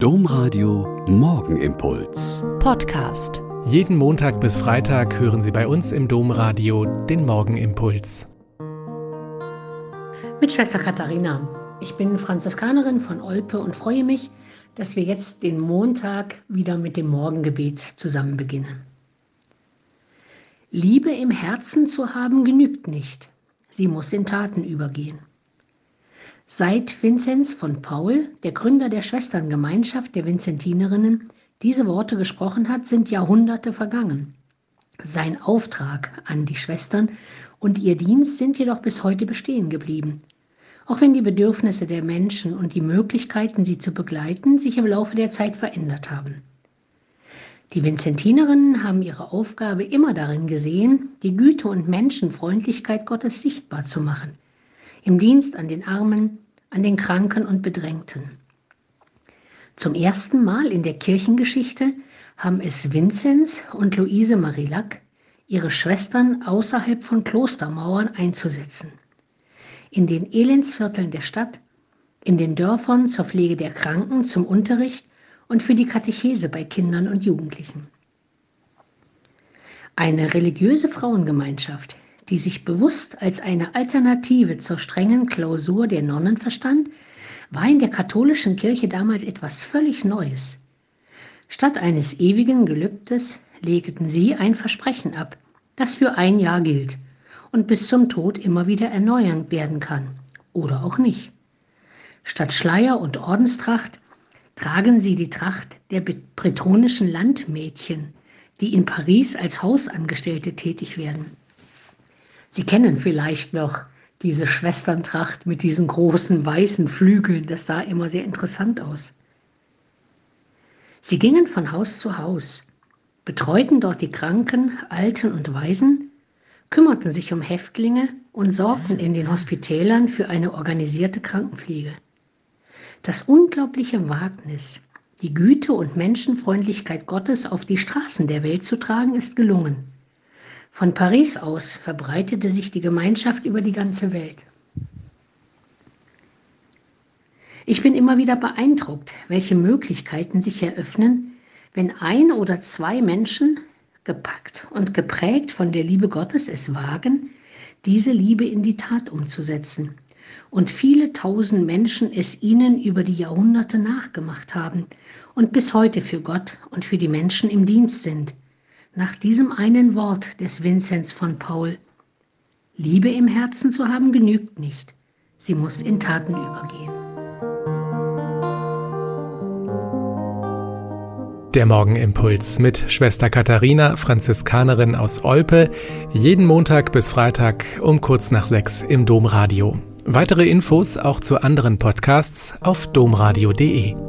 Domradio Morgenimpuls. Podcast. Jeden Montag bis Freitag hören Sie bei uns im Domradio den Morgenimpuls. Mit Schwester Katharina. Ich bin Franziskanerin von Olpe und freue mich, dass wir jetzt den Montag wieder mit dem Morgengebet zusammen beginnen. Liebe im Herzen zu haben genügt nicht. Sie muss in Taten übergehen. Seit Vinzenz von Paul, der Gründer der Schwesterngemeinschaft der Vinzentinerinnen, diese Worte gesprochen hat, sind Jahrhunderte vergangen. Sein Auftrag an die Schwestern und ihr Dienst sind jedoch bis heute bestehen geblieben. Auch wenn die Bedürfnisse der Menschen und die Möglichkeiten, sie zu begleiten, sich im Laufe der Zeit verändert haben. Die Vinzentinerinnen haben ihre Aufgabe immer darin gesehen, die Güte und Menschenfreundlichkeit Gottes sichtbar zu machen – im Dienst an den Armen, an den Kranken und Bedrängten. Zum ersten Mal in der Kirchengeschichte haben es Vinzenz und Luise Marillac, ihre Schwestern außerhalb von Klostermauern einzusetzen. In den Elendsvierteln der Stadt, in den Dörfern zur Pflege der Kranken, zum Unterricht und für die Katechese bei Kindern und Jugendlichen. Eine religiöse Frauengemeinschaft, die sich bewusst als eine Alternative zur strengen Klausur der Nonnen verstand, war in der katholischen Kirche damals etwas völlig Neues. Statt eines ewigen Gelübdes legten sie ein Versprechen ab, das für ein Jahr gilt und bis zum Tod immer wieder erneuern werden kann oder auch nicht. Statt Schleier und Ordenstracht tragen sie die Tracht der bretonischen Landmädchen, die in Paris als Hausangestellte tätig werden. Sie kennen vielleicht noch diese Schwesterntracht mit diesen großen weißen Flügeln. Das sah immer sehr interessant aus. Sie gingen von Haus zu Haus, betreuten dort die Kranken, Alten und Waisen, kümmerten sich um Häftlinge und sorgten in den Hospitälern für eine organisierte Krankenpflege. Das unglaubliche Wagnis, die Güte und Menschenfreundlichkeit Gottes auf die Straßen der Welt zu tragen, ist gelungen. Von Paris aus verbreitete sich die Gemeinschaft über die ganze Welt. Ich bin immer wieder beeindruckt, welche Möglichkeiten sich eröffnen, wenn ein oder zwei Menschen, gepackt und geprägt von der Liebe Gottes, es wagen, diese Liebe in die Tat umzusetzen und viele tausend Menschen es ihnen über die Jahrhunderte nachgemacht haben und bis heute für Gott und für die Menschen im Dienst sind – nach diesem einen Wort des Vinzenz von Paul. Liebe im Herzen zu haben genügt nicht, sie muss in Taten übergehen. Der Morgenimpuls mit Schwester Katharina, Franziskanerin aus Olpe, jeden Montag bis Freitag um kurz nach sechs im Domradio. Weitere Infos auch zu anderen Podcasts auf domradio.de.